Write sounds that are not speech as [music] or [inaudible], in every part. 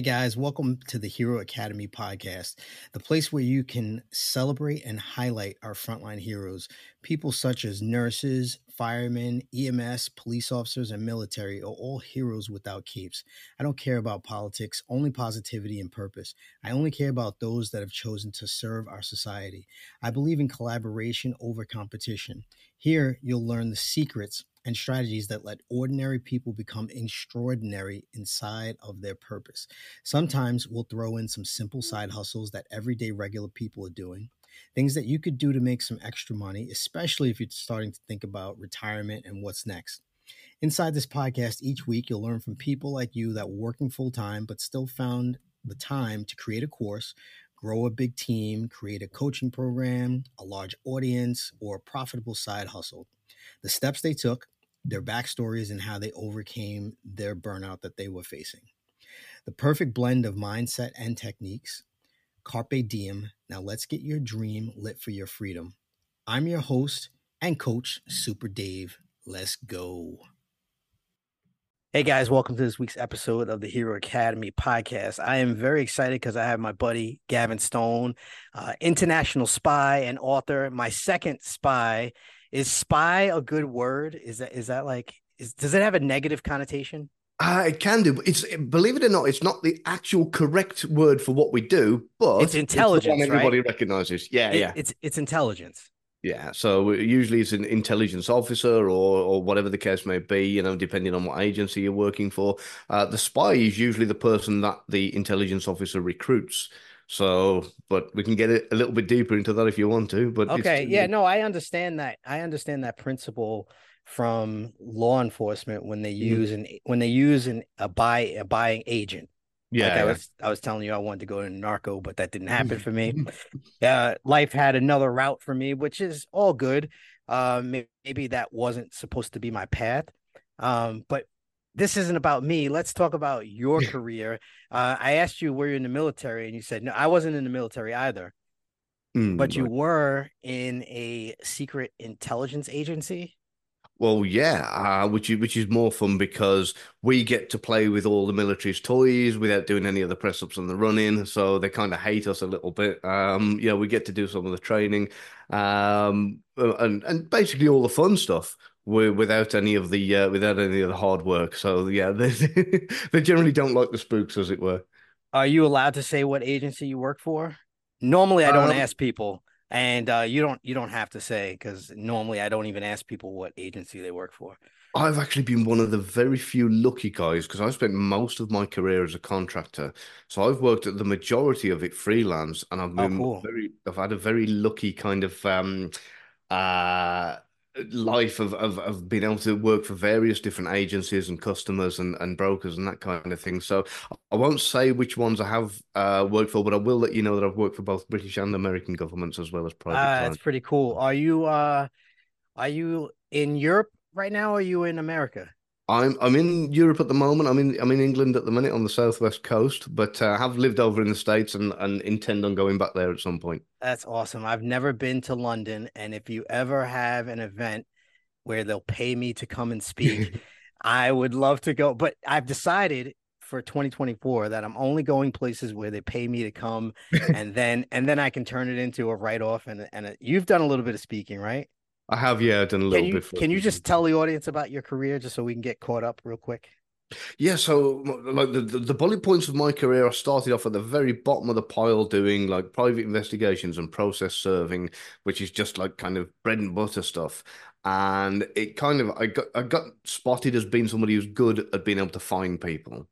Hey guys, welcome to the Hero Academy podcast, the place where you can celebrate and highlight our frontline heroes. People such as nurses, firemen, EMS, police officers, and military are all heroes without capes. I don't care about politics, only positivity and purpose. I only care about those that have chosen to serve our society. I believe in collaboration over competition. Here, you'll learn the secrets and strategies that let ordinary people become extraordinary inside of their purpose. Sometimes we'll throw in some simple side hustles that everyday regular people are doing, things that you could do to make some extra money, especially if you're starting to think about retirement and what's next. Inside this podcast, each week you'll learn from people like you that were working full time but still found the time to create a course, grow a big team, create a coaching program, a large audience, or a profitable side hustle the steps they took, their backstories, and how they overcame their burnout that they were facing. The perfect blend of mindset and techniques. Carpe diem. Now let's get your dream lit for your freedom. I'm your host and coach, Super Dave. Let's go. Hey guys, welcome to this week's episode of the Hero Academy podcast. I am very excited because I have my buddy Gavin Stone, uh, international spy and author, my second spy is spy a good word? Is that is that like is does it have a negative connotation? Uh, it can do. It's believe it or not, it's not the actual correct word for what we do, but it's intelligence. It's everybody right? recognizes. Yeah, it, yeah. It's it's intelligence. Yeah. So usually it's an intelligence officer or or whatever the case may be. You know, depending on what agency you're working for. Uh, the spy is usually the person that the intelligence officer recruits. So, but we can get it a little bit deeper into that if you want to. But okay, yeah, no, I understand that. I understand that principle from law enforcement when they mm-hmm. use mm-hmm. an when they use an a buy a buying agent. Yeah, like I was I was telling you I wanted to go to narco, but that didn't happen [laughs] for me. uh, life had another route for me, which is all good. Uh, maybe that wasn't supposed to be my path. Um, but this isn't about me. Let's talk about your career. Uh, I asked you were you in the military, and you said no. I wasn't in the military either, mm, but you were in a secret intelligence agency. Well, yeah, uh, which is which is more fun because we get to play with all the military's toys without doing any of the press ups and the running. So they kind of hate us a little bit. Um, you know, we get to do some of the training, um, and and basically all the fun stuff without any of the uh, without any of the hard work. So yeah, [laughs] they they generally don't like the spooks, as it were. Are you allowed to say what agency you work for? Normally, I don't um, ask people, and uh, you don't you don't have to say because normally I don't even ask people what agency they work for. I've actually been one of the very few lucky guys because I've spent most of my career as a contractor. So I've worked at the majority of it freelance, and I've oh, been oh, cool. very I've had a very lucky kind of um uh life of, of of being able to work for various different agencies and customers and, and brokers and that kind of thing. So I won't say which ones I have uh, worked for, but I will let you know that I've worked for both British and American governments as well as private. Uh, that's pretty cool. Are you uh are you in Europe right now? Or are you in America? I'm I'm in Europe at the moment. I'm in I'm in England at the minute on the southwest coast, but uh, have lived over in the states and and intend on going back there at some point. That's awesome. I've never been to London, and if you ever have an event where they'll pay me to come and speak, [laughs] I would love to go. But I've decided for 2024 that I'm only going places where they pay me to come, [laughs] and then and then I can turn it into a write off. And and a, you've done a little bit of speaking, right? I have, yeah, done a little can you, bit. Can you just tell the audience about your career, just so we can get caught up real quick? Yeah, so like the, the, the bullet points of my career, I started off at the very bottom of the pile doing like private investigations and process serving, which is just like kind of bread and butter stuff. And it kind of I got I got spotted as being somebody who's good at being able to find people.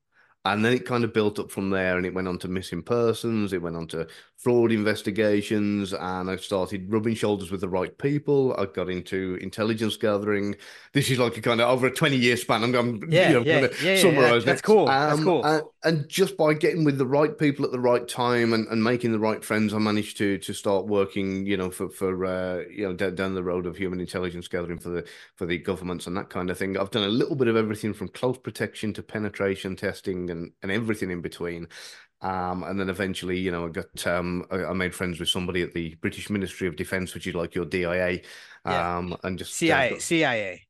And then it kind of built up from there and it went on to missing persons, it went on to fraud investigations, and I started rubbing shoulders with the right people. I got into intelligence gathering. This is like a kind of over a 20 year span. I'm, I'm yeah, you know, yeah, yeah, summarize yeah, That's cool. Um, That's cool. And, just by getting with the right people at the right time and, and making the right friends, I managed to to start working, you know, for for uh, you know d- down the road of human intelligence gathering for the for the governments and that kind of thing. I've done a little bit of everything from close protection to penetration testing and and everything in between. Um, and then eventually, you know, I got um, I, I, made friends with somebody at the British Ministry of Defence, which is like your DIA, um, yeah. and just CIA, uh, CIA.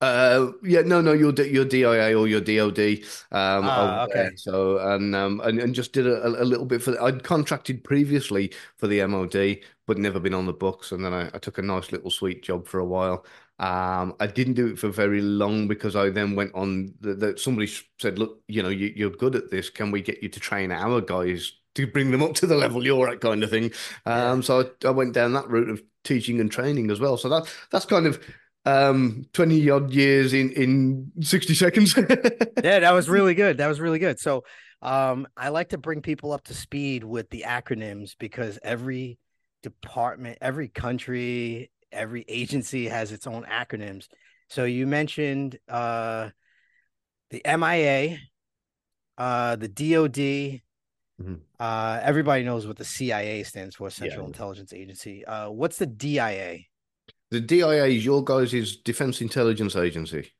Uh, yeah, no, no, your your DIA or your DOD. Um, ah, okay. So and um and, and just did a, a little bit for. I'd contracted previously for the MOD, but never been on the books. And then I, I took a nice little sweet job for a while. Um, I didn't do it for very long because I then went on. That somebody said, "Look, you know, you, you're good at this. Can we get you to train our guys to bring them up to the level you're at, kind of thing?" Um, yeah. so I, I went down that route of teaching and training as well. So that that's kind of um 20 odd years in in 60 seconds. [laughs] Yeah that was really good. That was really good. So um i like to bring people up to speed with the acronyms because every department every country every agency has its own acronyms. So you mentioned uh the mia uh the dod mm-hmm. uh everybody knows what the cia stands for central yeah. intelligence agency. Uh what's the dia the DIA is your guys' defense intelligence agency,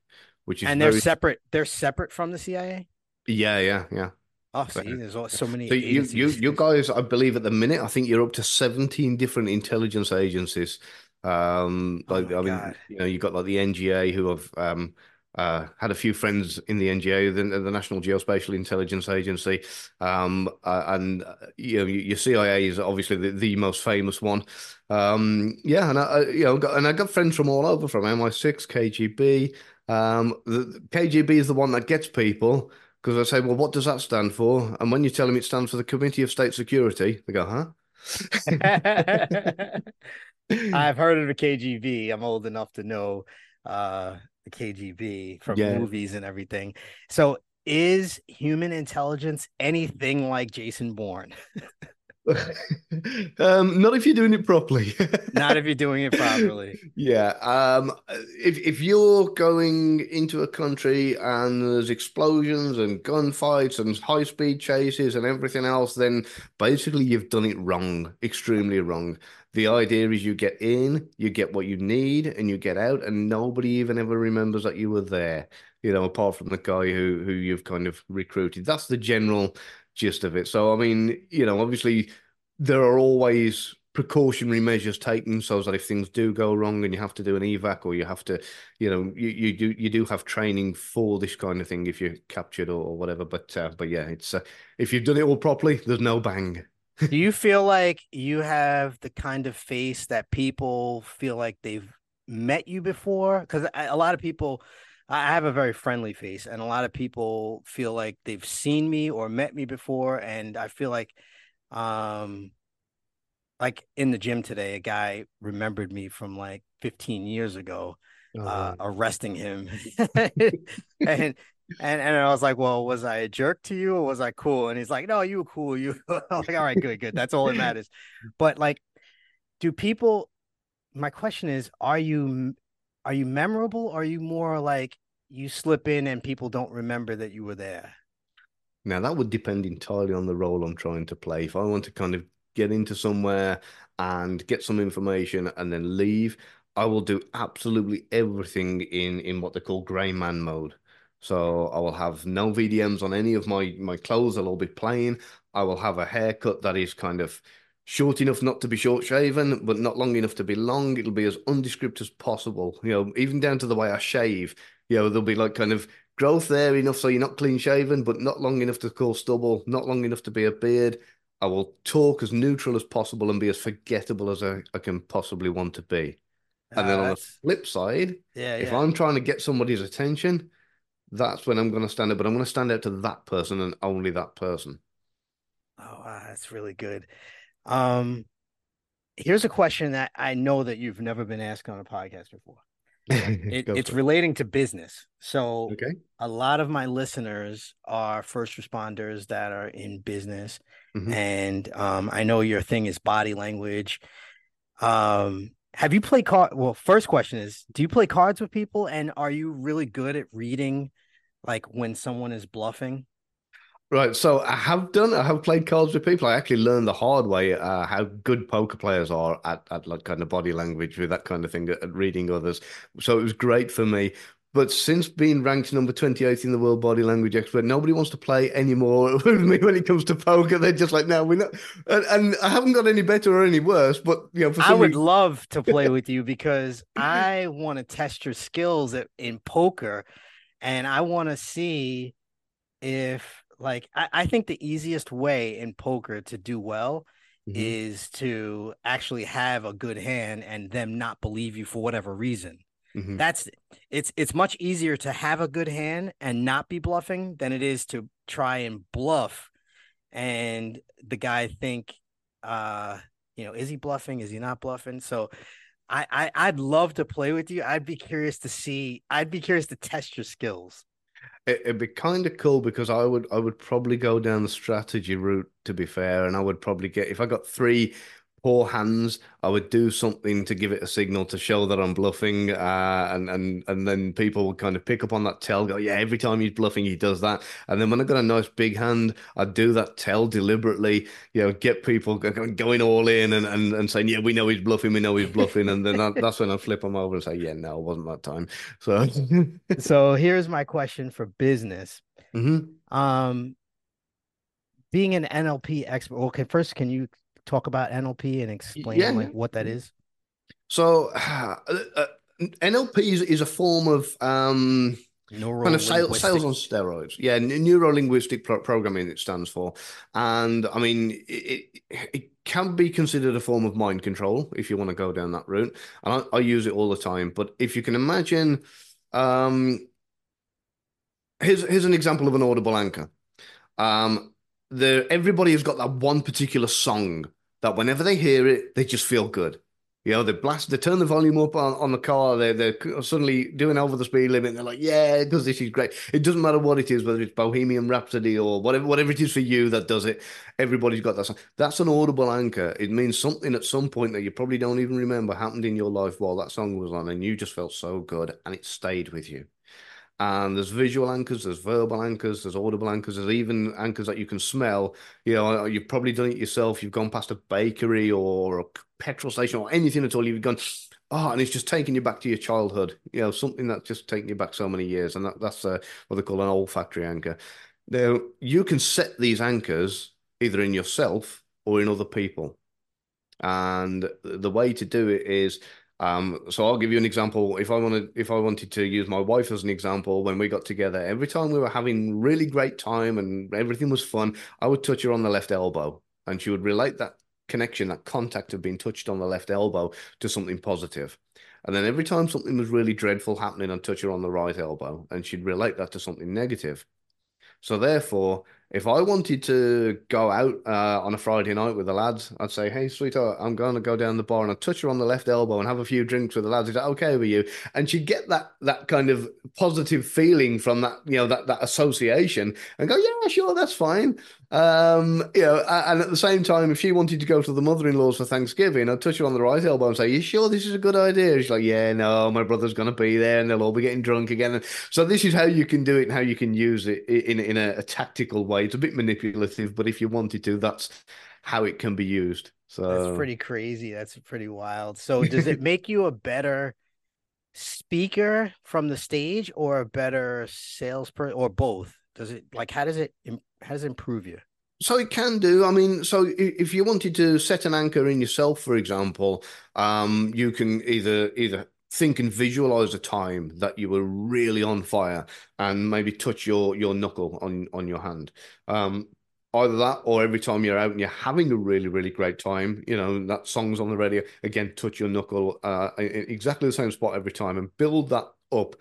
which is and they're very... separate. They're separate from the CIA. Yeah, yeah, yeah. Oh, see, there's so many. So you, you, you guys, I believe at the minute, I think you're up to 17 different intelligence agencies. Um, oh like, oh I mean, God. you know, you've got like the NGA who have um uh, had a few friends in the NGA, the, the National Geospatial Intelligence Agency, um, uh, and uh, you know your CIA is obviously the, the most famous one. Um, yeah, and I, you know, got, and I got friends from all over, from MI6, KGB. Um, the, KGB is the one that gets people because I say, well, what does that stand for? And when you tell them it stands for the Committee of State Security, they go, huh? [laughs] I've heard of the KGB. I'm old enough to know uh, the KGB from yeah. movies and everything. So is human intelligence anything like Jason Bourne? [laughs] [laughs] um, not if you're doing it properly. [laughs] not if you're doing it properly. Yeah. Um, if if you're going into a country and there's explosions and gunfights and high speed chases and everything else, then basically you've done it wrong, extremely wrong. The idea is you get in, you get what you need, and you get out, and nobody even ever remembers that you were there. You know, apart from the guy who who you've kind of recruited. That's the general gist of it. So, I mean, you know, obviously there are always precautionary measures taken so that if things do go wrong and you have to do an evac or you have to you know you, you do you do have training for this kind of thing if you're captured or, or whatever but uh, but yeah it's uh, if you've done it all properly there's no bang do you [laughs] feel like you have the kind of face that people feel like they've met you before? Because a lot of people, I have a very friendly face, and a lot of people feel like they've seen me or met me before, and I feel like, um, like in the gym today, a guy remembered me from like 15 years ago, oh, uh, arresting him, [laughs] [laughs] and and and I was like, well, was I a jerk to you or was I cool? And he's like, no, you were cool. You [laughs] like, all right, good, good. That's all that matters. But like, do people? My question is, are you are you memorable? Or are you more like you slip in and people don't remember that you were there? Now that would depend entirely on the role I'm trying to play. If I want to kind of get into somewhere and get some information and then leave, I will do absolutely everything in in what they call grey man mode. So I will have no VDMs on any of my my clothes. I'll all be plain. I will have a haircut that is kind of short enough not to be short shaven, but not long enough to be long. It'll be as undescript as possible. You know, even down to the way I shave. You know, there'll be like kind of growth there enough so you're not clean shaven, but not long enough to call stubble, not long enough to be a beard. I will talk as neutral as possible and be as forgettable as I, I can possibly want to be. And then on the flip side, yeah, if yeah. I'm trying to get somebody's attention, that's when I'm going to stand out. But I'm going to stand out to that person and only that person. Oh, wow, that's really good. Um, here's a question that I know that you've never been asked on a podcast before. [laughs] It, it's relating to business. So, okay. a lot of my listeners are first responders that are in business, mm-hmm. and um, I know your thing is body language. Um, have you played card? Well, first question is, do you play cards with people, and are you really good at reading like when someone is bluffing? Right, so I have done. I have played cards with people. I actually learned the hard way uh, how good poker players are at, at like kind of body language with that kind of thing, at, reading others. So it was great for me. But since being ranked number 28 in the world body language expert, nobody wants to play anymore [laughs] with me when it comes to poker. They're just like, no, we're not. And, and I haven't got any better or any worse. But, you know, I would reason... love to [laughs] play with you because I want to test your skills at, in poker. And I want to see if like I, I think the easiest way in poker to do well mm-hmm. is to actually have a good hand and them not believe you for whatever reason. Mm-hmm. That's it's it's much easier to have a good hand and not be bluffing than it is to try and bluff and the guy think uh you know is he bluffing is he not bluffing so I, I i'd love to play with you i'd be curious to see i'd be curious to test your skills it, would be kind of cool because I would I would probably go down the strategy route to be fair, and I would probably get if I got three poor hands, I would do something to give it a signal to show that I'm bluffing, uh, and and and then people would kind of pick up on that tell, go, yeah, every time he's bluffing, he does that. And then when I got a nice big hand, I'd do that tell deliberately, you know, get people going all in and and, and saying, yeah, we know he's bluffing, we know he's bluffing, and then that, that's when I flip them over and say, yeah, no, it wasn't that time. So, [laughs] so here's my question for business. Mm-hmm. Um, being an NLP expert. Okay, first, can you talk about NLP and explain yeah. like what that is? So, [sighs] uh, uh, NLP is, is, a form of um, kind of sales, sales on steroids. Yeah, neuro linguistic pro- programming it stands for, and I mean it, it can be considered a form of mind control if you want to go down that route. And I, I use it all the time. But if you can imagine, um, here's here's an example of an audible anchor. Um, there, everybody has got that one particular song that whenever they hear it, they just feel good. You know, they blast, they turn the volume up on, on the car, they're, they're suddenly doing over the speed limit. they're like, yeah, because this is great. It doesn't matter what it is, whether it's Bohemian Rhapsody or whatever, whatever it is for you that does it. Everybody's got that song. That's an audible anchor. It means something at some point that you probably don't even remember happened in your life while that song was on, and you just felt so good and it stayed with you. And there's visual anchors, there's verbal anchors, there's audible anchors, there's even anchors that you can smell. You know, you've probably done it yourself. You've gone past a bakery or a petrol station or anything at all. You've gone, oh, and it's just taking you back to your childhood. You know, something that's just taking you back so many years. And that, that's uh, what they call an olfactory anchor. Now, you can set these anchors either in yourself or in other people. And the way to do it is um, so I'll give you an example. If I wanted, if I wanted to use my wife as an example, when we got together, every time we were having really great time and everything was fun, I would touch her on the left elbow, and she would relate that connection, that contact of being touched on the left elbow to something positive. And then every time something was really dreadful happening, I'd touch her on the right elbow, and she'd relate that to something negative. So therefore, if I wanted to go out uh, on a Friday night with the lads, I'd say, "Hey, sweetheart, I'm going to go down the bar and I'd touch her on the left elbow and have a few drinks with the lads. Is that okay with you?" And she'd get that that kind of positive feeling from that, you know, that that association, and go, "Yeah, sure, that's fine." Um, you know, and at the same time, if she wanted to go to the mother-in-law's for Thanksgiving, I'd touch her on the right elbow and say, "You sure this is a good idea?" She's like, "Yeah, no, my brother's going to be there, and they'll all be getting drunk again." So this is how you can do it and how you can use it in in a, a tactical way. It's a bit manipulative, but if you wanted to, that's how it can be used. So that's pretty crazy. That's pretty wild. So does it [laughs] make you a better speaker from the stage or a better salesperson or both? Does it like how does it how does it improve you? So it can do. I mean, so if you wanted to set an anchor in yourself, for example, um, you can either either think and visualize a time that you were really on fire and maybe touch your your knuckle on on your hand. Um, either that or every time you're out and you're having a really really great time you know that song's on the radio again touch your knuckle uh, exactly the same spot every time and build that up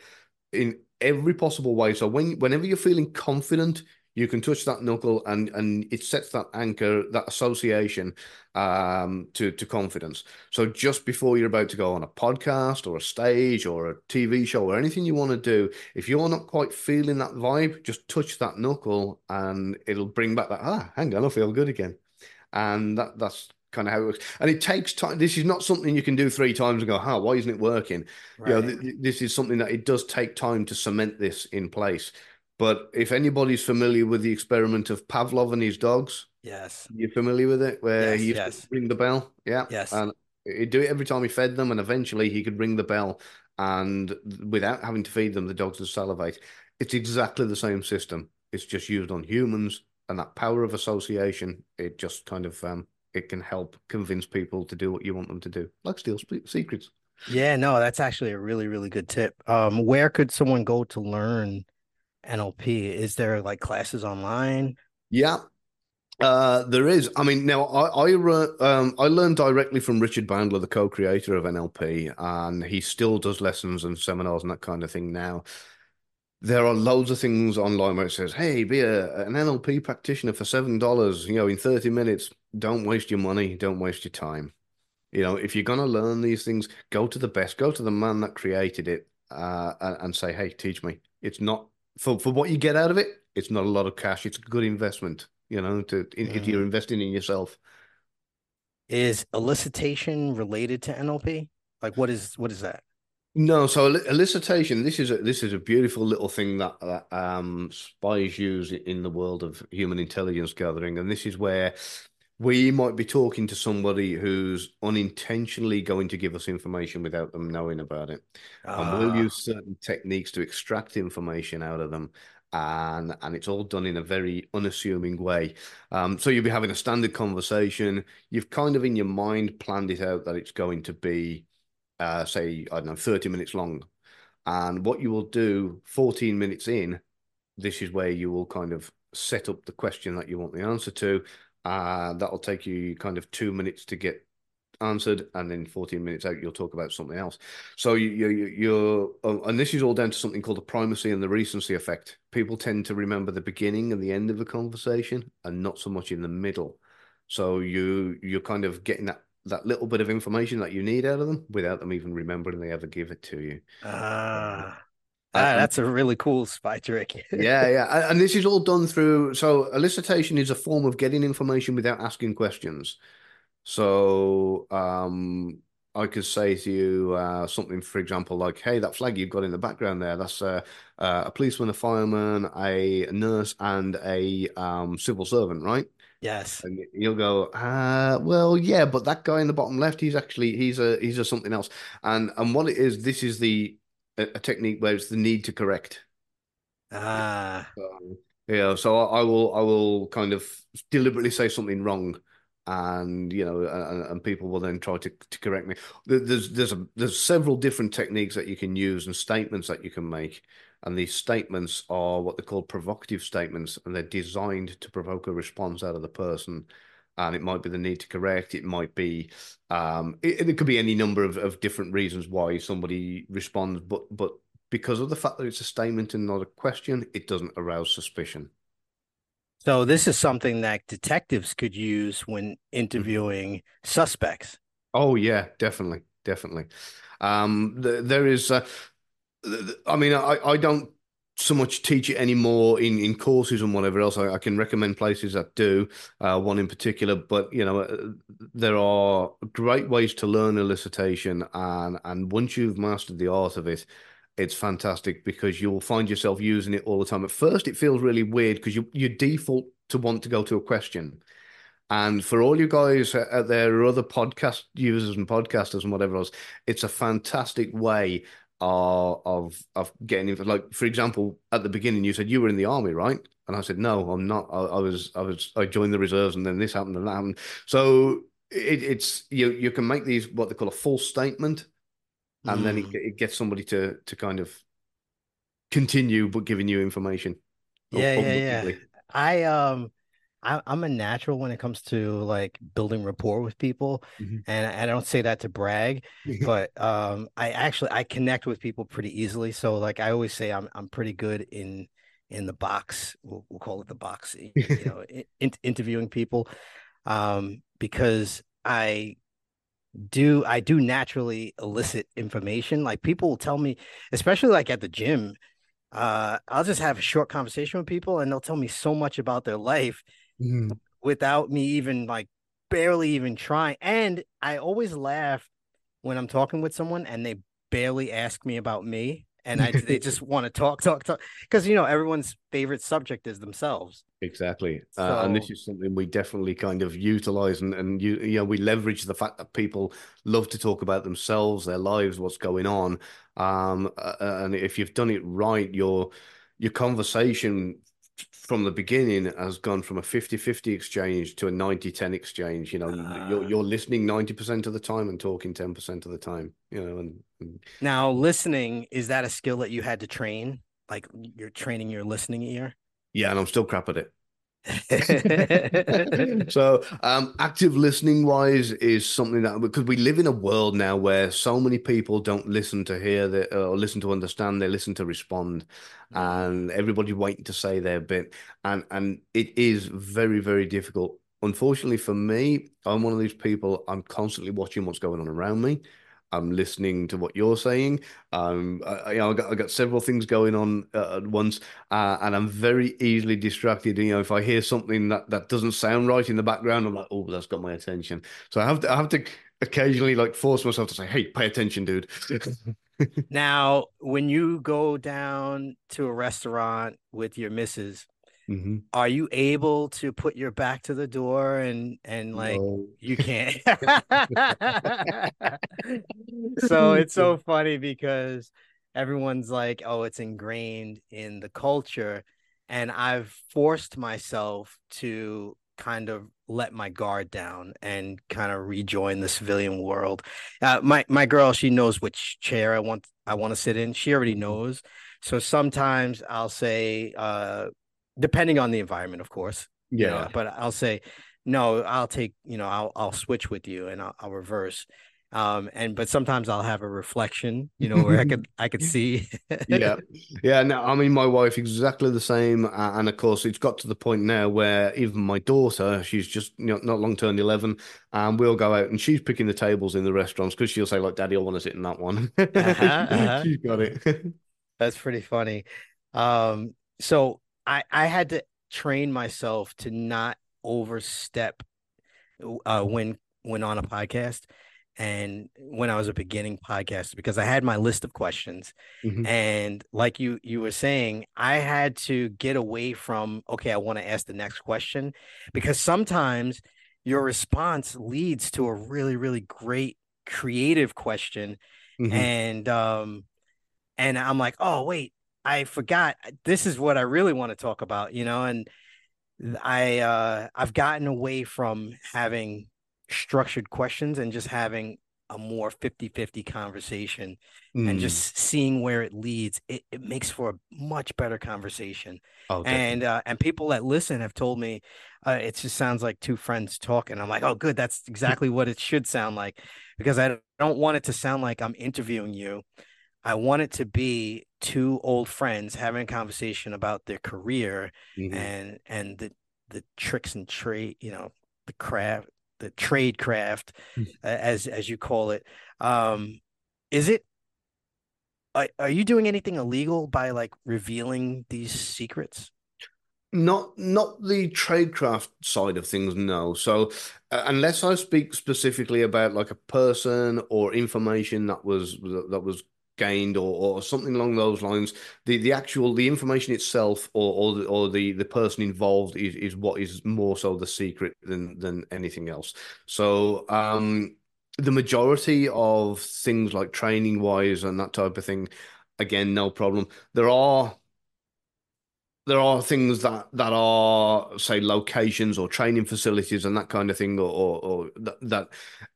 in every possible way so when whenever you're feeling confident you can touch that knuckle and and it sets that anchor that association um, to to confidence so just before you're about to go on a podcast or a stage or a tv show or anything you want to do if you're not quite feeling that vibe just touch that knuckle and it'll bring back that ah hang on i feel good again and that that's kind of how it works. And it takes time. This is not something you can do three times and go, "Huh, why isn't it working?" Right. You know, th- this is something that it does take time to cement this in place. But if anybody's familiar with the experiment of Pavlov and his dogs, Yes. you're familiar with it, where Yes, he used yes. to ring the bell, yeah, Yes. and he'd do it every time he fed them, and eventually he could ring the bell, and without having to feed them, the dogs would salivate. It's exactly the same system. It's just used on humans, and that power of association, it just kind of um, it can help convince people to do what you want them to do, like steal secrets. Yeah, no, that's actually a really, really good tip. Um, where could someone go to learn NLP? Is there like classes online? Yeah, uh, there is. I mean, now I I, re- um, I learned directly from Richard Bandler, the co-creator of NLP, and he still does lessons and seminars and that kind of thing now. There are loads of things online where it says, "Hey, be a, an NLP practitioner for seven dollars, you know, in thirty minutes." Don't waste your money. Don't waste your time. You know, if you're gonna learn these things, go to the best. Go to the man that created it, uh, and, and say, "Hey, teach me." It's not for for what you get out of it. It's not a lot of cash. It's a good investment. You know, to if Mm-hmm. you're investing in yourself. Is elicitation related to NLP? Like what is what is that? No, so elicitation. This is a this is a beautiful little thing that, that um, spies use in the world of human intelligence gathering, and this is where we might be talking to somebody who's unintentionally going to give us information without them knowing about it, and we'll Ah, use certain techniques to extract information out of them. And and it's all done in a very unassuming way. Um, so you'll be having a standard conversation. You've kind of in your mind planned it out that it's going to be uh, say, I don't know, 30 minutes long. And what you will do 14 minutes in, this is where you will kind of set up the question that you want the answer to. Uh, that'll take you kind of two minutes to get answered, and then 14 minutes out, you'll talk about something else. So you, you, you're, uh, and this is all down to something called the primacy and the recency effect. People tend to remember the beginning and the end of a conversation, and not so much in the middle. So you you're kind of getting that that little bit of information that you need out of them without them even remembering they ever give it to you. ah, ah, and- that's a really cool spy trick. [laughs] yeah, yeah. And- this is all done through so elicitation is a form of getting information without asking questions. So um I could say to you uh, something, for example, like, "Hey, that flag you've got in the background there—that's uh, uh, a policeman, a fireman, a nurse, and a um, civil servant, right?" Yes. And you'll go, uh, well, yeah, but that guy in the bottom left, he's actually he's a he's a something else. And and what it is, this is the a, a technique where it's the need to correct. Ah, So, yeah, so I, I will I will kind of deliberately say something wrong, and you know, and, and people will then try to, to correct me. There's there's a, there's several different techniques that you can use and statements that you can make, and these statements are what they're called provocative statements, and they're designed to provoke a response out of the person. And it might be the need to correct. It might be, um, it, it could be any number of, of different reasons why somebody responds. But but because of the fact that it's a statement and not a question, it doesn't arouse suspicion. so this is something that detectives could use when interviewing suspects. Oh yeah, definitely, definitely. Um, th there is, uh, th- th- I mean, I, I don't so much teach it anymore in, in courses and whatever else. I, I can recommend places that do, uh, one in particular, but you know, uh, there are great ways to learn elicitation, and and once you've mastered the art of it, it's fantastic because you'll find yourself using it all the time. At first, it feels really weird because you you default to want to go to a question. And for all you guys out there, or other podcast users and podcasters and whatever else, it's a fantastic way of of, of getting info. Like for example, at the beginning, you said you were in the army, right? And I said, no, I'm not. I, I was, I was, I joined the reserves, and then this happened and that happened. So it, it's you. You can make these what they call a false statement, and then it, Mm. it gets somebody to to kind of continue, but giving you information. Yeah, yeah, yeah. I um I, I'm a natural when it comes to like building rapport with people, Mhm. and I don't say that to brag, [laughs] but um I actually I connect with people pretty easily. So like I always say I'm I'm pretty good in in the box. We'll, we'll call it the box. You [laughs] know, in- interviewing people, um because I do I do naturally elicit information. Like people will tell me, especially like at the gym, uh, I'll just have a short conversation with people and they'll tell me so much about their life Mhm. without me even like barely even trying. And I always laugh when I'm talking with someone and they barely ask me about me. and I, they [laughs] just want to talk, talk, talk, because you know everyone's favorite subject is themselves. Exactly, so... uh, and this is something we definitely kind of utilize, and and you you know we leverage the fact that people love to talk about themselves, their lives, what's going on, um, uh, and if you've done it right, your your conversation from the beginning has gone from a 50-50 exchange to a 90-10 exchange you know uh, you're, you're listening 90% of the time and talking 10% of the time you know and, and, now listening is that a skill that you had to train? Like you're training your listening ear? Yeah and i'm still crap at it [laughs] so um, active listening wise is something that because we live in a world now where so many people don't listen to hear that or listen to understand they listen to respond and everybody waiting to say their bit and and it is very very difficult. Unfortunately for me i'm one of these people i'm constantly watching what's going on around me I'm listening to what you're saying. Um, I, you know, I got, I got several things going on uh, at once, uh, and I'm very easily distracted. You know, if I hear something that, that doesn't sound right in the background, I'm like, oh, that's got my attention. So I have to, I have to occasionally like force myself to say, hey, pay attention, dude. [laughs] now, when you go down to a restaurant with your missus, Mm-hmm. Are you able to put your back to the door and and like no. you can't? [laughs] so it's so funny because everyone's like, "Oh, it's ingrained in the culture," and I've forced myself to kind of let my guard down and kind of rejoin the civilian world. Uh, my my girl, she knows which chair I want I want to sit in. She already mm-hmm. knows. So sometimes I'll say, uh, depending on the environment, of course. Yeah. You know, but I'll say, no, I'll take, you know, I'll I'll switch with you and I'll, I'll reverse. Um, and but sometimes I'll have a reflection, you know, where I could I could [laughs] see. yeah, yeah. No, I mean, my wife exactly the same, uh, and of course, it's got to the point now where even my daughter, she's just you know, not long turned eleven, and we'll go out and she's picking the tables in the restaurants because she'll say like, "Daddy, I want to sit in that one." uh-huh, [laughs] uh-huh. She's got it. [laughs] That's pretty funny. Um, so I I had to train myself to not overstep uh, when when on a podcast and when I was a beginning podcaster because I had my list of questions mm-hmm. and like you you were saying I had to get away from okay I want to ask the next question because sometimes your response leads to a really really great creative question mm-hmm. and um and I'm like oh wait I forgot this is what I really want to talk about, you know, and I uh I've gotten away from having structured questions and just having a more 50-50 conversation mm. and just seeing where it leads it, it makes for a much better conversation. Oh, and uh, and people that listen have told me uh, it just sounds like two friends talking. I'm like oh good that's exactly what it should sound like because i don't want it to sound like i'm interviewing you I want it to be two old friends having a conversation about their career mm-hmm. and and the the tricks and trade, you know, the craft, the trade craft, mm-hmm. as as you call it. Um, is it? Are, are you doing anything illegal by like revealing these secrets? Not not the tradecraft side of things, no. So uh, unless I speak specifically about like a person or information that was that was gained or, or something along those lines. The the actual the information itself or or the, or the, the person involved is, is what is more so the secret than than anything else. So um the majority of things like training wise and that type of thing, again, no problem. There are there are things that that are say locations or training facilities and that kind of thing or or, or that, that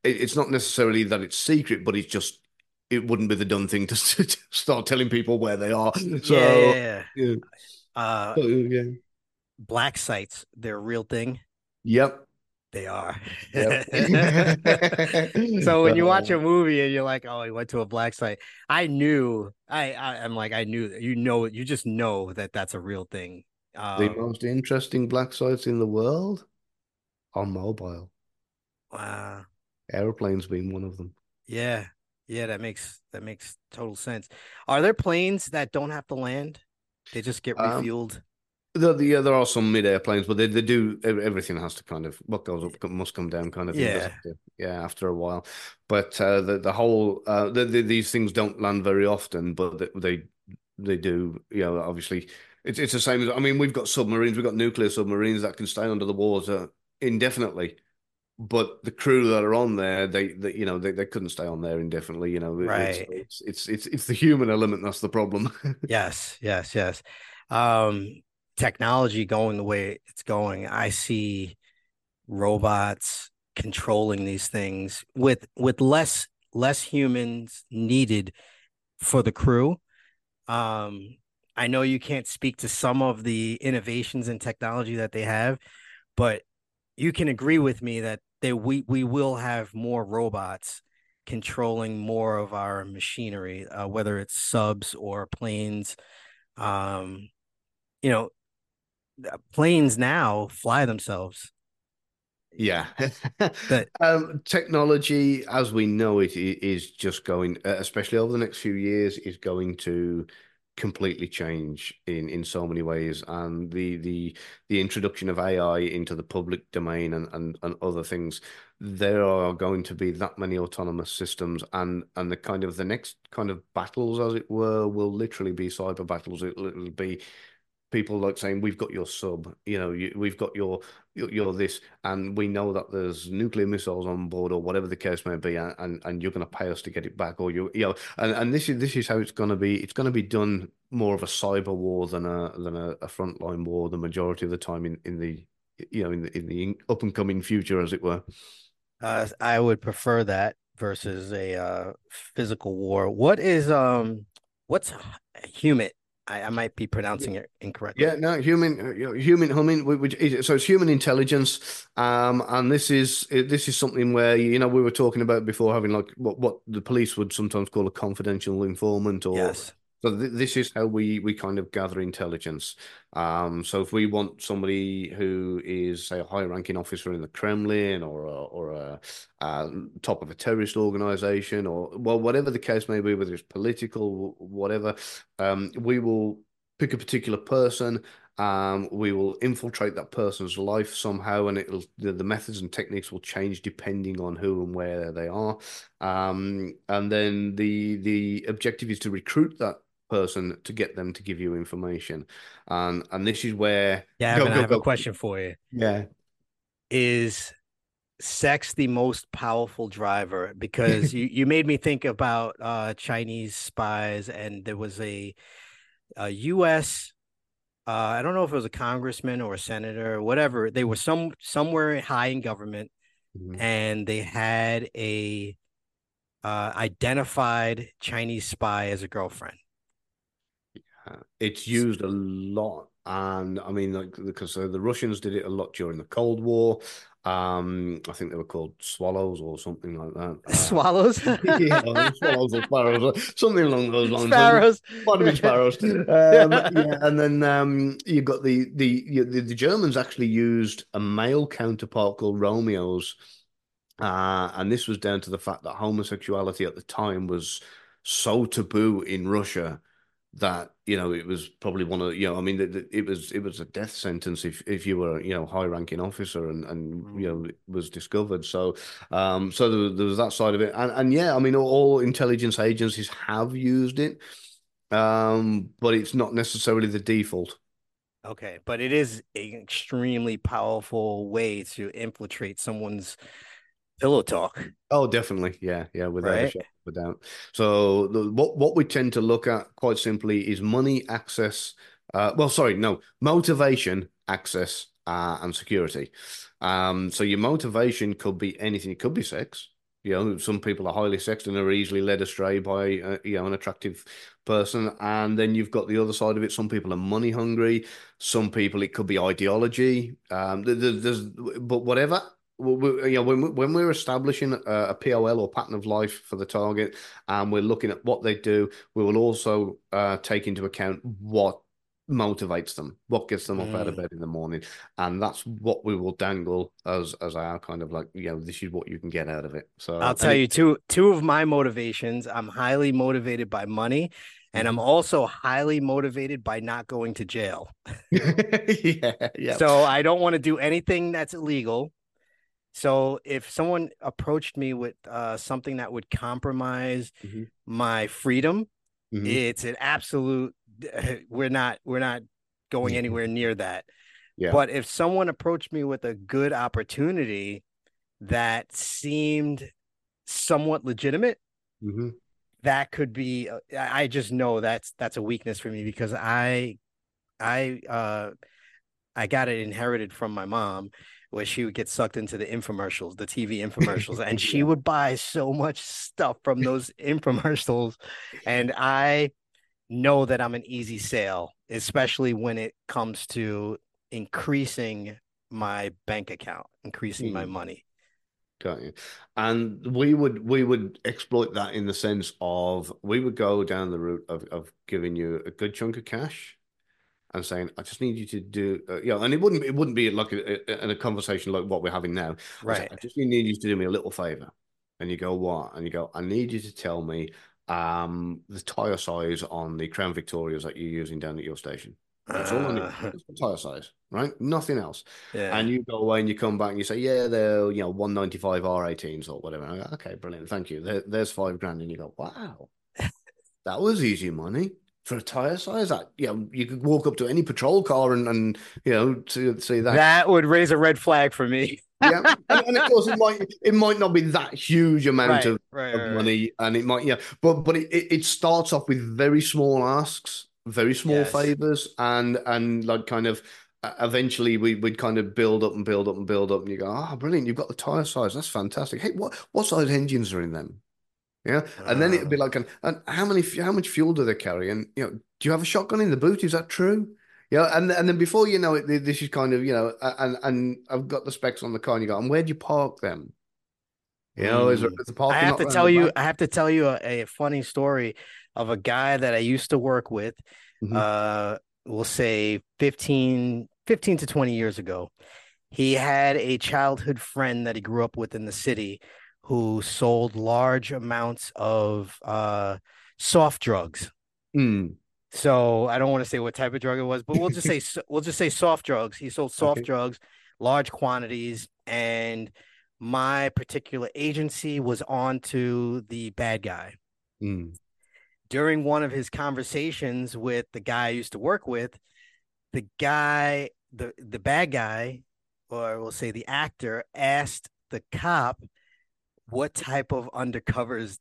it's not necessarily that it's secret but it's just it wouldn't be the done thing to, [laughs] to start telling people where they are. So, yeah, yeah. Uh, so, yeah. black sites, they're a real thing. Yep. They are. Yep. [laughs] [laughs] so when you watch a movie and you're like, "Oh, he went to a black site," I knew. I, I am like, I knew. You know, you just know that that's a real thing. Um, the most interesting black sites in the world are mobile. Wow. Airplanes being one of them. Yeah, yeah, that makes that makes total sense. Are there planes that don't have to land? They just get um, refueled. Um, the, the, yeah, there are some mid-air planes, but they, they do everything has to kind of what goes up must come down, kind of thing. Yeah, yeah. After a while, but uh, the the whole uh, the, the, these things don't land very often, but they they do. You know, obviously, it's it's the same as I mean, we've got submarines, we've got nuclear submarines that can stay under the water indefinitely. But the crew that are on there, they, they you know, they, they couldn't stay on there indefinitely. You know, right? It's, it's it's it's, the human element that's the problem. [laughs] yes, yes, yes. Um, technology going the way it's going, I see robots controlling these things with with less less humans needed for the crew. Um, I know you can't speak to some of the innovations in technology that they have, but you can agree with me that they we we will have more robots controlling more of our machinery, uh, whether it's subs or planes. Um, you know, planes now fly themselves. Yeah, but [laughs] um, technology, as we know it, is just going, uh, especially over the next few years, is going to completely change in in so many ways. And the the the introduction of ai into the public domain and and, and other things there are going to be that many autonomous systems. And and the kind of the next kind of battles as it were will literally be cyber battles. It, will be people like saying we've got your sub you know you, we've got your, your, this and we know that there's nuclear missiles on board or whatever the case may be and and, and you're going to pay us to get it back or you you know and, and this is this is how it's going to be it's going to be done more of a cyber war than a than a, a frontline war the majority of the time in in the you know in the in the up and coming future as it were. Uh, i would prefer that versus a uh, physical war. What is um what's HUMINT I, I might be pronouncing it incorrectly. Yeah, no, human, human, human. Which so it's human intelligence, um, and this is this is something where you know we were talking about before having like what what the police would sometimes call a confidential informant or yes. So th- this is how we we kind of gather intelligence. Um, so if we want somebody who is say a high ranking officer in the Kremlin or a, or a, a top of a terrorist organization or well whatever the case may be, whether it's political whatever, um, we will pick a particular person um, we will infiltrate that person's life somehow, and it'll the, the, methods and techniques will change depending on who and where they are. Um, and then the the objective is to recruit that person to get them to give you information. And and this is where Yeah, go, go, I have go. a question for you. Yeah. Is sex the most powerful driver? Because [laughs] you, you made me think about uh Chinese spies and there was a a US uh, I don't know if it was a congressman or a senator or whatever. They were some somewhere high in government, mm-hmm. and they had a uh, identified Chinese spy as a girlfriend. It's used a lot, and I mean, like because the Russians did it a lot during the Cold War. Um, I think they were called swallows or something like that. Uh, [laughs] swallows, [laughs] yeah, swallows or sparrows, something along those lines. Sparrows, might have been sparrows. [laughs] Um, yeah, and then um, you got the the, the the Germans actually used a male counterpart called Romeo's, uh, and this was down to the fact that homosexuality at the time was so taboo in Russia that you know it was probably one of you know I mean it, it was it was a death sentence if if you were you know high ranking officer and and mm. you know it was discovered so um so there, there, was that side of it and and yeah I mean all, all intelligence agencies have used it um but it's not necessarily the default okay but it is an extremely powerful way to infiltrate someone's pillow talk. Oh, definitely. Yeah, yeah, without right? a doubt. So the, what what we tend to look at quite simply is money, access. Uh, well, sorry, no, motivation, access, uh, and security. Um, so your motivation could be anything. It could be sex. You know, some people are highly sexed and are easily led astray by uh, you know an attractive person, and then you've got the other side of it. Some people are money hungry. Some people it could be ideology. Um, there's, but whatever we, you know, when, when we're establishing a, a, POL or pattern of life for the target and we're looking at what they do, we will also uh, take into account what motivates them, what gets them up mm. out of mm. bed in the morning. And that's what we will dangle as as our kind of like, you know, this is what you can get out of it. So I'll tell you two two of my motivations. I'm highly motivated by money and I'm also highly motivated by not going to jail. [laughs] yeah, yeah. So I don't want to do anything that's illegal. So if someone approached me with uh, something that would compromise mm-hmm. my freedom, mm-hmm. it's an absolute [laughs] we're not we're not going anywhere near that. Yeah. But if someone approached me with a good opportunity that seemed somewhat legitimate, hmm that could be uh, I just know that's that's a weakness for me because I I uh I got it inherited from my mom where she would get sucked into the infomercials, the TV infomercials, and [laughs] she would buy so much stuff from [laughs] those infomercials. And I know that I'm an easy sale, especially when it comes to increasing my bank account, increasing my Mm. money. Got you. And we would we would exploit that in the sense of we would go down the route of of giving you a good chunk of cash and saying, I just need you to do, uh, you know, and it wouldn't it wouldn't be like a, a, in a conversation like what we're having now. I say, Right. I just need you to do me a little favor. And you go, what? And you go, I need you to tell me um the tire size on the Crown Victorias that you're using down at your station. That's all I need. The tire size, right? Nothing else. yeah. And you go away and you come back and you say, yeah, they're, you know, 195 R18s or whatever. And I go, okay, brilliant. Thank you. There, there's five grand. And you go, wow, [laughs] that was easy money for a tire size. That, you know, you could walk up to any patrol car and, and you know, to see that. that would raise a red flag for me. yeah. And, and of course, it might, it might not be that huge amount right, of, right, of right, money. And it might, yeah, but, but it, it starts off with very small asks, very small Yes. favors, and, and like kind of, eventually we would kind of build up and build up and build up and you go oh brilliant you've got the tire size that's fantastic hey what what size engines are in them yeah and then it'd be Uh. like an, and how many how much fuel do they carry and you know do you have a shotgun in the boot is that true yeah and and then before you know it this is kind of you know and and I've got the specs on the car and you go and where do you park them you know is, there, is the parking I have to tell you? I have to tell you a, a funny story of a guy that I used to work with. Mhm. Uh, we'll say 15, 15 to 20 years ago. He had a childhood friend that he grew up with in the city who sold large amounts of uh soft drugs. Mm. So I don't want to say what type of drug it was, but we'll just say we'll just say soft drugs. He sold soft Okay. drugs, large quantities, and my particular agency was on to the bad guy. Mm. During one of his conversations with the guy I used to work with, the guy, the the bad guy, or we'll say the actor, asked the cop what type of undercovers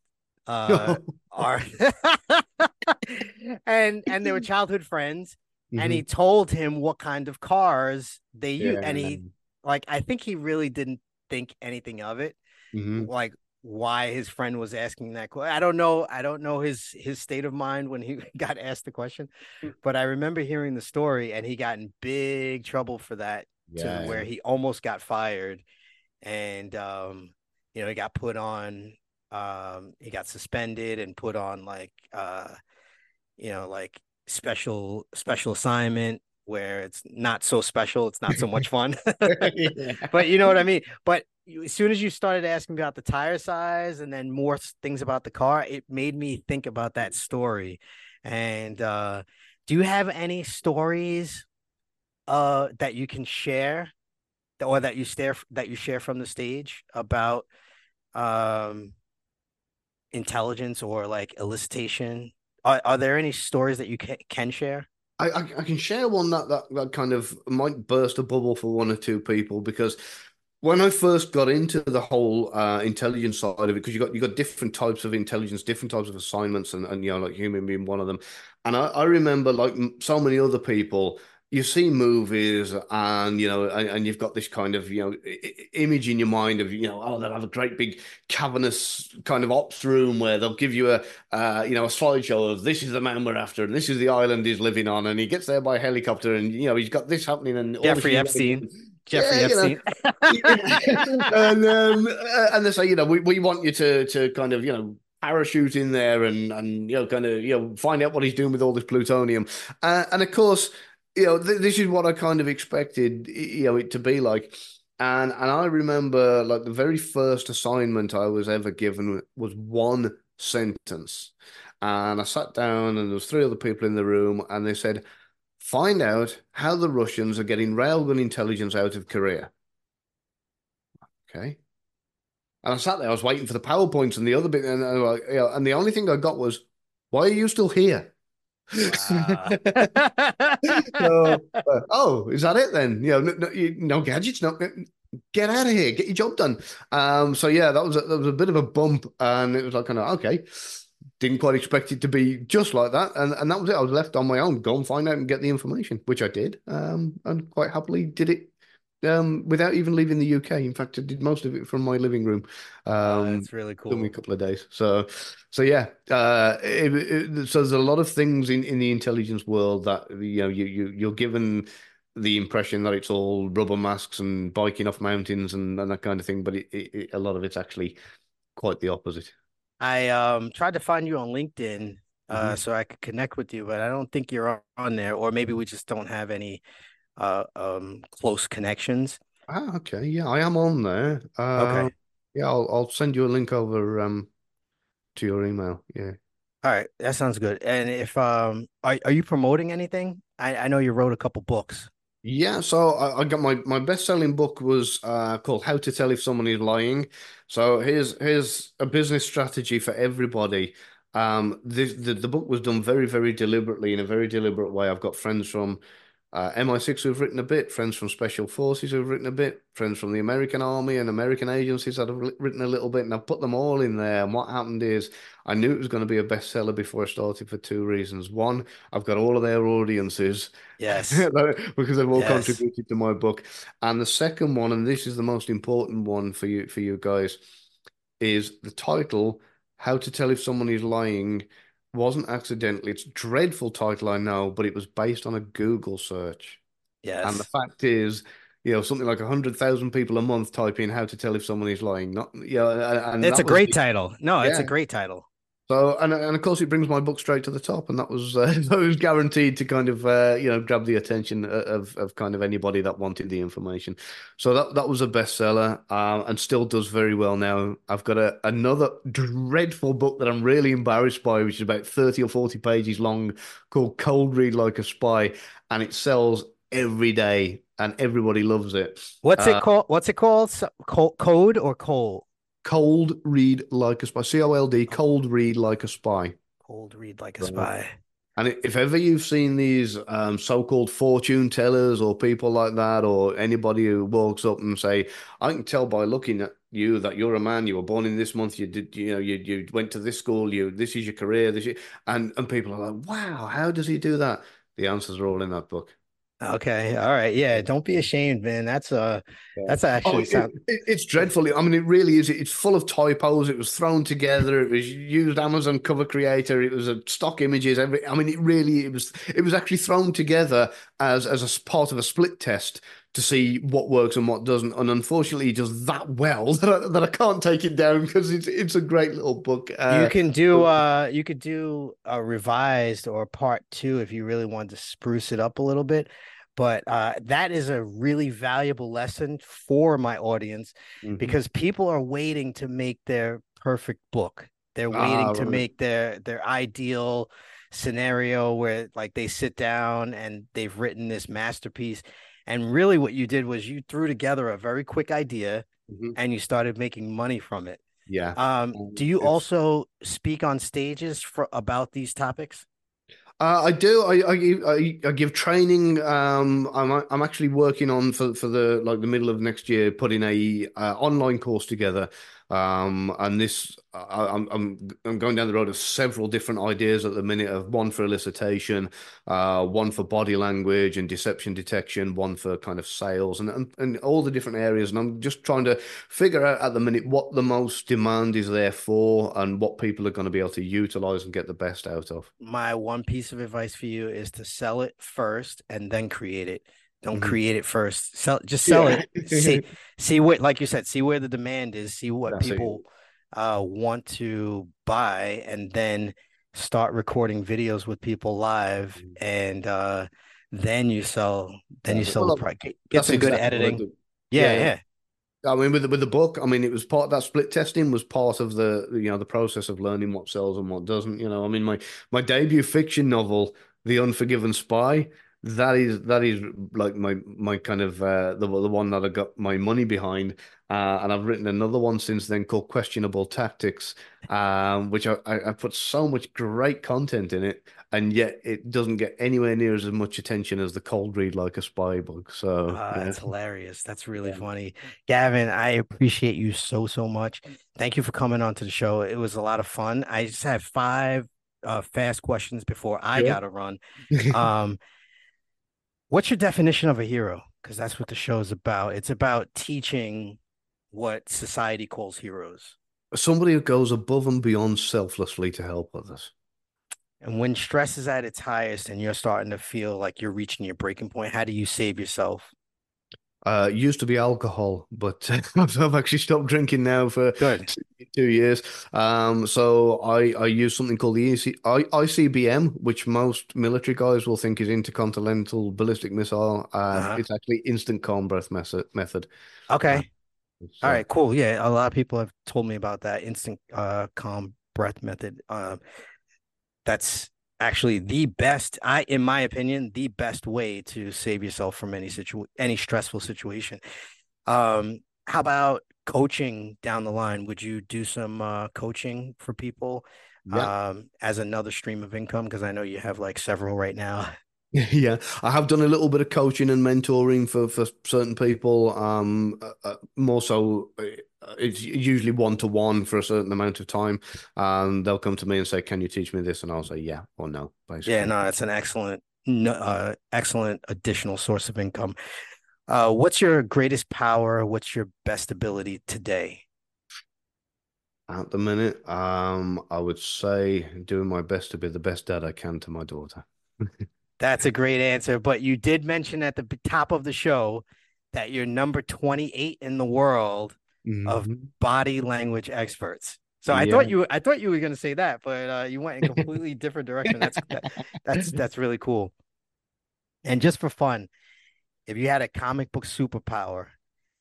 uh [laughs] are [laughs] and and they were [laughs] childhood friends and he told him what kind of cars they use and he like i think he really didn't think anything of it Mhm. like why his friend was asking that question i don't know i don't know his his state of mind when he got asked the question but i remember hearing the story and he got in big trouble for that Yeah, to where he almost got fired and um you know he got put on um he got suspended and put on like uh you know like special special assignment where it's not so special it's not so much fun yeah. [laughs] [laughs] but you know what i mean but as soon as you started asking about the tire size and then more things about the car it made me think about that story and uh do you have any stories uh that you can share or that you stare that you share from the stage about um intelligence or like elicitation are, are there any stories that you can, can share I, I I can share one that, that that kind of might burst a bubble for one or two people because when I first got into the whole uh, intelligence side of it, because you got you got different types of intelligence, different types of assignments, and, and you know like human being one of them, and I, I remember like so many other people. You see movies, and you know, and, and you've got this kind of you know image in your mind of you know, oh, they'll have a great big cavernous kind of ops room where they'll give you a uh, you know, a slideshow of this is the man we're after, and this is the island he's living on, and he gets there by helicopter, and you know, he's got this happening, and Jeffrey Epstein. Jeffrey Yeah, you know. Epstein. [laughs] and um, uh, and they say, you know, we, we want you to to kind of you know parachute in there and and you know kind of you know find out what he's doing with all this plutonium, uh, and of course, you know, th- this is what I kind of expected, you know, it to be like. And and I remember like the very first assignment I was ever given was one sentence. And I sat down and there was three other people in the room and they said, find out how the Russians are getting railgun intelligence out of Korea. Okay. And I sat there, I was waiting for the PowerPoints and the other bit, and, uh, you know, and the only thing I got was, why are you still here? [laughs] So, uh, oh, is that it then? You know, no, no, no gadgets, no. Get out of here, get your job done. Um, so yeah, that was a, that was a bit of a bump, and it was like kind of okay. Didn't quite expect it to be just like that, and and that was it. I was left on my own. Go and find out and get the information, which I did, um, and quite happily did it um, without even leaving the UK. In fact, I did most of it from my living room. Oh, Um, that's really took me a couple of days. So, so yeah. Uh, it, it, so there's a lot of things in, in the intelligence world that you know you you you're given the impression that it's all rubber masks and biking off mountains and, and that kind of thing, but it, it, a lot of it's actually quite the opposite. I um tried to find you on LinkedIn uh Mhm. so I could connect with you, but I don't think you're on there, or maybe we just don't have any uh um close connections. Ah, okay. Yeah, I am on there. Uh, Okay. yeah, I'll I'll send you a link over um to your email. Yeah. All right, that sounds good. And if um are are you promoting anything? I I know you wrote a couple books. Yeah, so I, I got my my best-selling book was uh, called How to Tell If Someone Is Lying. So here's here's a business strategy for everybody. Um, this the, the book was done very, very deliberately in a very deliberate way. I've got friends from uh, MI6 who've written a bit, friends from Special Forces who've written a bit, friends from the American Army and American agencies that have written a little bit, and I've put them all in there. And what happened is I knew it was going to be a bestseller before I started for two reasons. One, I've got all of their audiences. Yes. [laughs] because they've all Yes. contributed to my book. And the second one, and this is the most important one for you for you guys, is the title, How to Tell If Someone Is Lying, wasn't accidentally. It's a dreadful title, I know, but it was based on a Google search. Yes. And the fact is, you know, something like 100,000 people a month type in how to tell if someone is lying. Not, yeah, and, and It's a great the- title. No, it's a great title. So, and and of course, it brings my book straight to the top, and that was uh, [laughs] that was guaranteed to kind of uh, you know grab the attention of of kind of anybody that wanted the information. So that that was a bestseller, uh, and still does very well now. I've got a another dreadful book that I'm really embarrassed by, which is about thirty or forty pages long, called Cold Read Like a Spy, and it sells every day, and everybody loves it. What's Uh, it called? What's it called? So, co- code or coal? Cold Read Like a Spy, C O L D, Cold Read Like a Spy. Cold read like a spy. And if ever you've seen these um, so-called fortune tellers or people like that, or anybody who walks up and say, "I can tell by looking at you that you're a man. You were born in this month. You did, you know, you you went to this school. You this is your career. This is, and and people are like, "Wow, how does he do that?" The answers are all in that book. Okay. All right. Yeah. Don't be ashamed, man. That's uh Yeah. that's Oh, actually it, sound it- it's dreadful. I mean, it really is. It's full of typos. It was thrown together. It was used Amazon cover creator. It was a stock images. Every, I mean, it really it was. It was actually thrown together as as a s- part of a split test to see what works and what doesn't. And unfortunately, it does that well [laughs] that I, that I can't take it down because it's it's a great little book. Uh, you can do uh you could do a revised or part two if you really wanted to spruce it up a little bit. But uh that is a really valuable lesson for my audience mhm. because people are waiting to make their perfect book. They're waiting Ah, to right. make their their ideal scenario where like they sit down and they've written this masterpiece. And really what you did was you threw together a very quick idea Mhm. and you started making money from it. Yeah. Um, Um, do you it's- also speak on stages for about these topics? Uh, I do. I, I I give training. Um, I'm I'm actually working on for for the like the middle of next year, putting a uh, online course together. Um, and this I, I'm I'm I'm going down the road of several different ideas at the minute. Of one for elicitation, uh, one for body language and deception detection, one for kind of sales, and and, and all the different areas. And I'm just trying to figure out at the minute what the most demand is there for, and what people are going to be able to utilize and get the best out of. My one piece of advice for you is to sell it first and then create it. Don't Mhm. create it first. Sell just sell Yeah. it. [laughs] See see what like you said, see where the demand is, see what That's it. people uh want to buy and then start recording videos with people live Mhm. and uh then you sell then you sell Well, the product. Get, some good exactly I editing. Yeah, Yeah. yeah. I mean, with the, with the book, I mean, it was part that split testing was part of the you know the process of learning what sells and what doesn't. You know, I mean, my my debut fiction novel, The Unforgiven Spy, that is that is like my my kind of uh, the the one that I got my money behind, Uh, and I've written another one since then called Questionable Tactics, um, which I, I, put so much great content in it, and yet it doesn't get anywhere near as much attention as the Cold Read Like a Spy book. So uh, yeah. that's hilarious. That's really yeah. funny. Gavin, I appreciate you so, so much. Thank you for coming on to the show. It was a lot of fun. I just have five uh, fast questions before I yeah. got to run. [laughs] Um, what's your definition of a hero? Because that's what the show is about. It's about teaching what society calls heroes. Somebody who goes above and beyond selflessly to help others. And when stress is at its highest and you're starting to feel like you're reaching your breaking point, how do you save yourself? Uh, used to be alcohol, but [laughs] I've actually stopped drinking now for Good. two years. Um, so I, I use something called the EC, I, ICBM, which most military guys will think is intercontinental ballistic missile. Uh, uh-huh. It's actually instant calm breath method. method. Okay. Uh, so. All right, cool. Yeah, a lot of people have told me about that instant uh, calm breath method. Uh, that's actually the best i in my opinion the best way to save yourself from any situ any stressful situation um how about coaching down the line would you do some uh, coaching for people yeah. um as another stream of income because i know you have like several right now [laughs] Yeah, I have done a little bit of coaching and mentoring for for certain people. Um, uh, uh more so, uh, it's usually one to one for a certain amount of time. And they'll come to me and say, "Can you teach me this?" And I'll say, "Yeah" or "No." Basically. Yeah, no, it's an excellent, uh, excellent additional source of income. Uh, what's your greatest power? What's your best ability today? At the minute, um, I would say doing my best to be the best dad I can to my daughter. [laughs] That's a great answer. But you did mention at the top of the show that you're number 28 in the world mm-hmm. of body language experts. So I yeah. thought you I thought you were going to say that, but uh, you went in a completely [laughs] different direction. That's that, that's [laughs] that's really cool. And just for fun, if you had a comic book superpower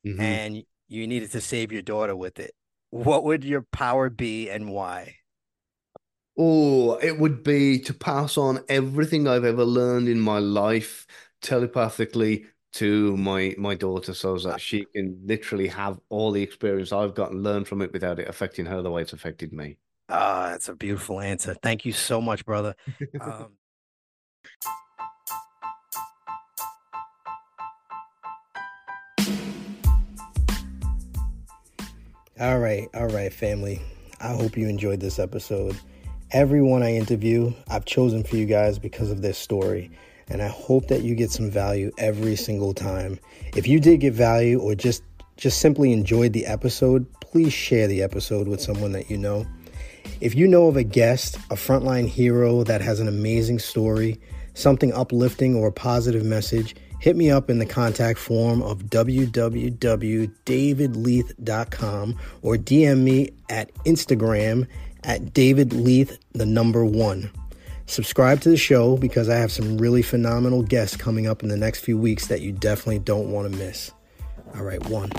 mm-hmm. and you needed to save your daughter with it, what would your power be and why? Oh, it would be to pass on everything I've ever learned in my life telepathically to my my daughter so that she can literally have all the experience I've got and learn from it without it affecting her the way it's affected me. Ah, that's a beautiful answer. Thank you so much, brother. [laughs] Um, all right, all right, family. I hope you enjoyed this episode. Everyone I interview, I've chosen for you guys because of their story, and I hope that you get some value every single time. If you did get value or just just simply enjoyed the episode, please share the episode with someone that you know. If you know of a guest, a frontline hero that has an amazing story, something uplifting or a positive message, hit me up in the contact form of www.davidleith.com or DM me at Instagram at David Leith, the number one. Subscribe to the show because I have some really phenomenal guests coming up in the next few weeks that you definitely don't want to miss. All right, one.